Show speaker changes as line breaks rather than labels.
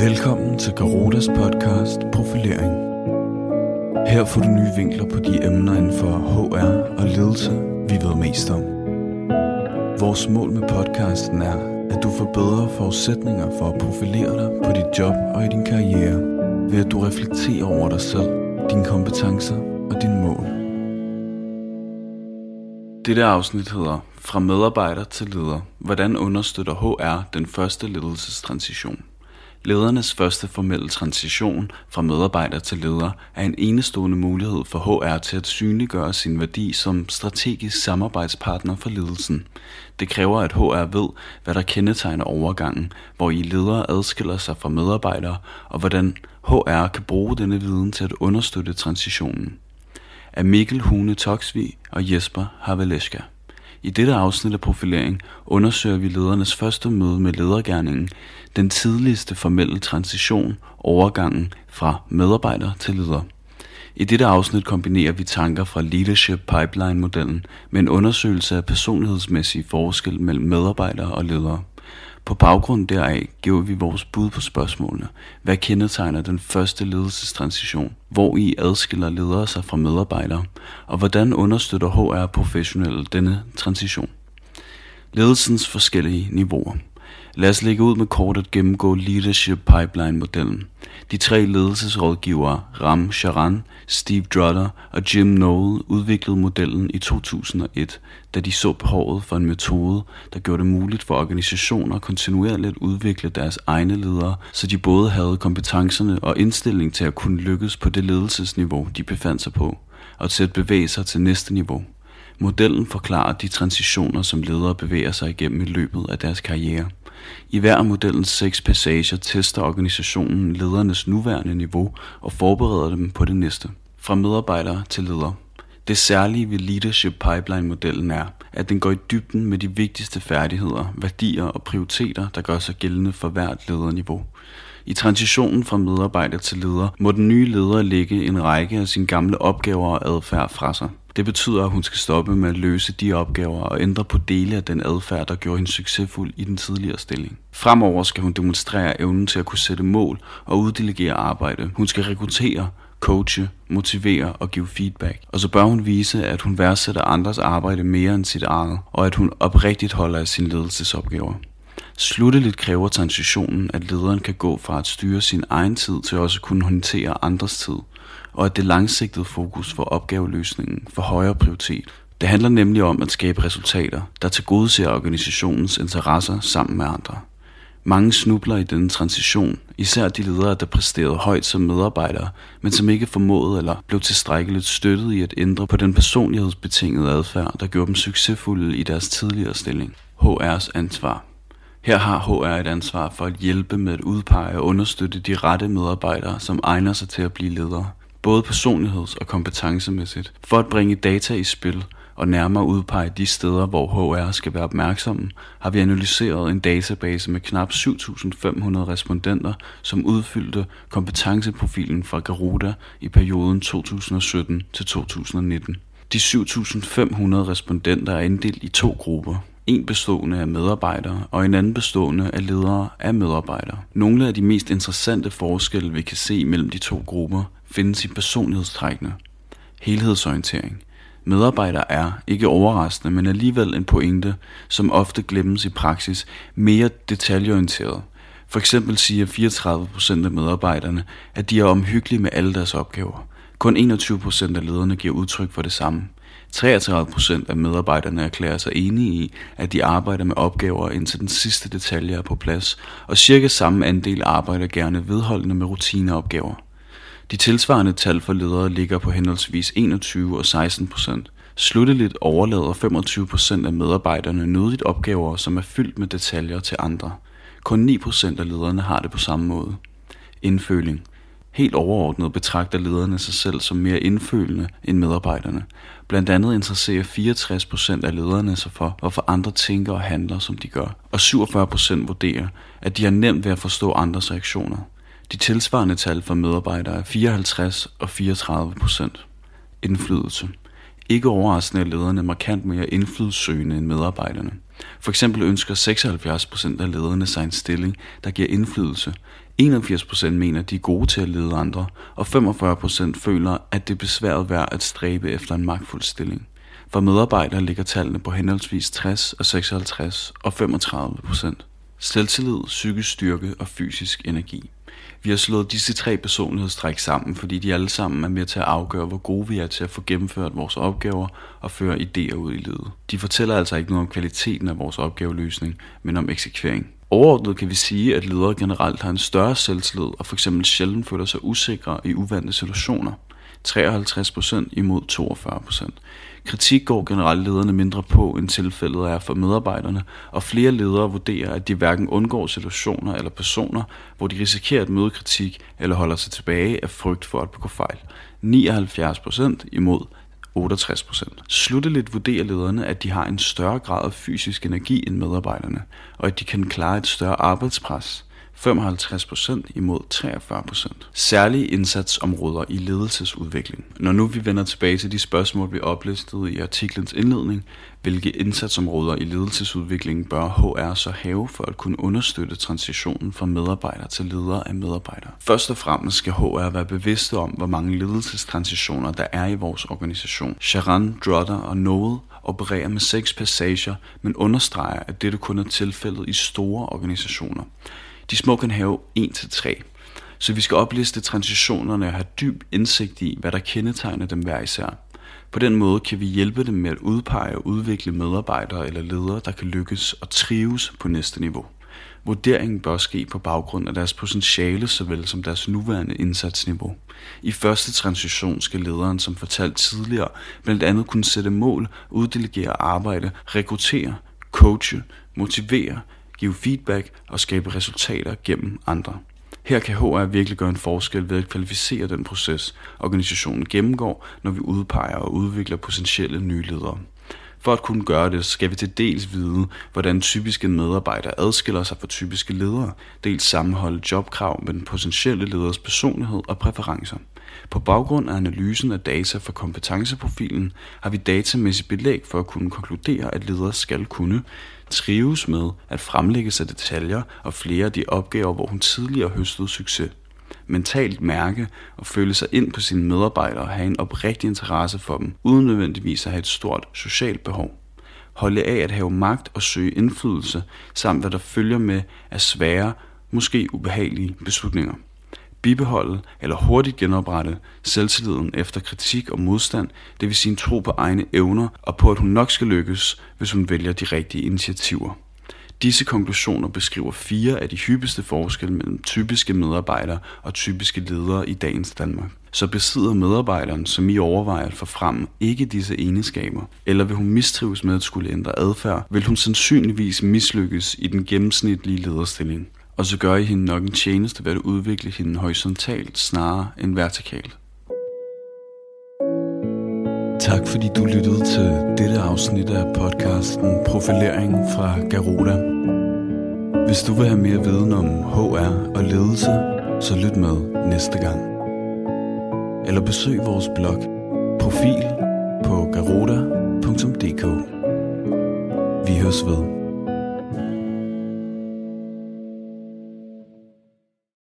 Velkommen til Garotas podcast Profilering. Her får du nye vinkler på de emner inden for HR og ledelse, vi ved mest om. Vores mål med podcasten er, at du får bedre forudsætninger for at profilere dig på dit job og i din karriere, ved at du reflekterer over dig selv, dine kompetencer og dine mål. Dette afsnit hedder Fra medarbejder til leder. Hvordan understøtter HR den første ledelsestransition? Ledernes første formelle transition fra medarbejder til leder er en enestående mulighed for HR til at synliggøre sin værdi som strategisk samarbejdspartner for ledelsen. Det kræver, at HR ved, hvad der kendetegner overgangen, hvor I ledere adskiller sig fra medarbejdere, og hvordan HR kan bruge denne viden til at understøtte transitionen. Af Mikkel Hune Toksvig og Jesper Havaleska. I dette afsnit af profilering undersøger vi ledernes første møde med ledergærningen, den tidligste formelle transition, overgangen fra medarbejder til leder. I dette afsnit kombinerer vi tanker fra Leadership Pipeline-modellen med en undersøgelse af personlighedsmæssige forskel mellem medarbejdere og ledere. På baggrund deraf giver vi vores bud på spørgsmålene. Hvad kendetegner den første ledelsestransition? Hvor I adskiller ledere sig fra medarbejdere? Og hvordan understøtter HR professionelle denne transition? Ledelsens forskellige niveauer. Lad os lægge ud med kort at gennemgå Leadership Pipeline-modellen. De tre ledelsesrådgivere Ram Charan, Steve Drutter og Jim Noel udviklede modellen i 2001, da de så behovet for en metode, der gjorde det muligt for organisationer kontinuerligt at udvikle deres egne ledere, så de både havde kompetencerne og indstilling til at kunne lykkes på det ledelsesniveau, de befandt sig på, og til at bevæge sig til næste niveau. Modellen forklarer de transitioner, som ledere bevæger sig igennem i løbet af deres karriere. I hver af modellens seks passager tester organisationen ledernes nuværende niveau og forbereder dem på det næste. Fra medarbejdere til ledere. Det særlige ved Leadership Pipeline-modellen er, at den går i dybden med de vigtigste færdigheder, værdier og prioriteter, der gør sig gældende for hvert lederniveau. I transitionen fra medarbejder til leder må den nye leder lægge en række af sine gamle opgaver og adfærd fra sig. Det betyder, at hun skal stoppe med at løse de opgaver og ændre på dele af den adfærd, der gjorde hende succesfuld i den tidligere stilling. Fremover skal hun demonstrere evnen til at kunne sætte mål og uddelegere arbejde. Hun skal rekruttere, coache, motivere og give feedback. Og så bør hun vise, at hun værdsætter andres arbejde mere end sit eget, og at hun oprigtigt holder af sine ledelsesopgaver. Slutteligt kræver transitionen, at lederen kan gå fra at styre sin egen tid til også at kunne håndtere andres tid, og at det langsigtede fokus for opgaveløsningen får højere prioritet. Det handler nemlig om at skabe resultater, der tilgodeser organisationens interesser sammen med andre. Mange snubler i denne transition, især de ledere, der præsterede højt som medarbejdere, men som ikke formåede eller blev tilstrækkeligt støttet i at ændre på den personlighedsbetingede adfærd, der gjorde dem succesfulde i deres tidligere stilling. HR's ansvar. Her har HR et ansvar for at hjælpe med at udpege og understøtte de rette medarbejdere, som egner sig til at blive ledere, både personligheds- og kompetencemæssigt, for at bringe data i spil og nærmere udpege de steder, hvor HR skal være opmærksomme, har vi analyseret en database med knap 7.500 respondenter, som udfyldte kompetenceprofilen fra Garuda i perioden 2017 til 2019. De 7.500 respondenter er inddelt i to grupper en bestående af medarbejdere og en anden bestående af ledere af medarbejdere. Nogle af de mest interessante forskelle, vi kan se mellem de to grupper, findes i personlighedstrækkene. Helhedsorientering. Medarbejdere er, ikke overraskende, men alligevel en pointe, som ofte glemmes i praksis, mere detaljeorienteret. For eksempel siger 34% af medarbejderne, at de er omhyggelige med alle deres opgaver. Kun 21% af lederne giver udtryk for det samme. 33% af medarbejderne erklærer sig enige i, at de arbejder med opgaver indtil den sidste detalje er på plads, og cirka samme andel arbejder gerne vedholdende med rutineopgaver. De tilsvarende tal for ledere ligger på henholdsvis 21 og 16 procent. Slutteligt overlader 25 procent af medarbejderne nødigt opgaver, som er fyldt med detaljer til andre. Kun 9 procent af lederne har det på samme måde. Indføling. Helt overordnet betragter lederne sig selv som mere indfølende end medarbejderne. Blandt andet interesserer 64% af lederne sig for, hvorfor andre tænker og handler, som de gør. Og 47% vurderer, at de har nemt ved at forstå andres reaktioner. De tilsvarende tal for medarbejdere er 54 og 34%. Indflydelse. Ikke overraskende er lederne markant mere indflydelsesøgende end medarbejderne. For eksempel ønsker 76% af lederne sig en stilling, der giver indflydelse. 81% mener, de er gode til at lede andre, og 45% føler, at det er besværet værd at stræbe efter en magtfuld stilling. For medarbejdere ligger tallene på henholdsvis 60 og 56 og 35%. Selvtillid, psykisk styrke og fysisk energi. Vi har slået disse tre personlighedstræk sammen, fordi de alle sammen er med til at afgøre, hvor gode vi er til at få gennemført vores opgaver og føre idéer ud i livet. De fortæller altså ikke noget om kvaliteten af vores opgaveløsning, men om eksekvering. Overordnet kan vi sige, at ledere generelt har en større selvtillid og for eksempel sjældent føler sig usikre i uvante situationer. 53% imod 42%. Kritik går generelt lederne mindre på, end tilfældet er for medarbejderne, og flere ledere vurderer, at de hverken undgår situationer eller personer, hvor de risikerer at møde kritik eller holder sig tilbage af frygt for at begå fejl. 79% imod 68 Slutteligt vurderer lederne, at de har en større grad af fysisk energi end medarbejderne, og at de kan klare et større arbejdspres. 55% imod 43%. Særlige indsatsområder i ledelsesudvikling. Når nu vi vender tilbage til de spørgsmål, vi oplistede i artiklens indledning, hvilke indsatsområder i ledelsesudviklingen bør HR så have for at kunne understøtte transitionen fra medarbejder til leder af medarbejdere? Først og fremmest skal HR være bevidste om, hvor mange ledelsestransitioner der er i vores organisation. Sharon, Drutter og Noel opererer med seks passager, men understreger, at dette kun er tilfældet i store organisationer. De små kan have 1-3. Så vi skal opliste transitionerne og have dyb indsigt i, hvad der kendetegner dem hver især. På den måde kan vi hjælpe dem med at udpege og udvikle medarbejdere eller ledere, der kan lykkes og trives på næste niveau. Vurderingen bør ske på baggrund af deres potentiale såvel som deres nuværende indsatsniveau. I første transition skal lederen, som fortalt tidligere, blandt andet kunne sætte mål, uddelegere arbejde, rekruttere, coache, motivere, give feedback og skabe resultater gennem andre. Her kan HR virkelig gøre en forskel ved at kvalificere den proces, organisationen gennemgår, når vi udpeger og udvikler potentielle nye ledere. For at kunne gøre det, skal vi til dels vide, hvordan typiske medarbejdere adskiller sig fra typiske ledere, dels sammenholde jobkrav med den potentielle leders personlighed og præferencer. På baggrund af analysen af data for kompetenceprofilen har vi datamæssigt belæg for at kunne konkludere, at ledere skal kunne trives med at fremlægge sig detaljer og flere af de opgaver, hvor hun tidligere høstede succes. Mentalt mærke og føle sig ind på sine medarbejdere og have en oprigtig interesse for dem, uden nødvendigvis at have et stort socialt behov. Holde af at have magt og søge indflydelse, samt hvad der følger med af svære, måske ubehagelige beslutninger bibeholde eller hurtigt genoprette selvtilliden efter kritik og modstand, det vil sige en tro på egne evner og på, at hun nok skal lykkes, hvis hun vælger de rigtige initiativer. Disse konklusioner beskriver fire af de hyppigste forskelle mellem typiske medarbejdere og typiske ledere i dagens Danmark. Så besidder medarbejderen, som I overvejer at få frem, ikke disse egenskaber, eller vil hun mistrives med at skulle ændre adfærd, vil hun sandsynligvis mislykkes i den gennemsnitlige lederstilling og så gør I hende nok en tjeneste ved at udvikle hende horisontalt snarere end vertikalt. Tak fordi du lyttede til dette afsnit af podcasten Profilering fra Garuda. Hvis du vil have mere viden om HR og ledelse, så lyt med næste gang. Eller besøg vores blog Profil på garuda.dk. Vi høres ved.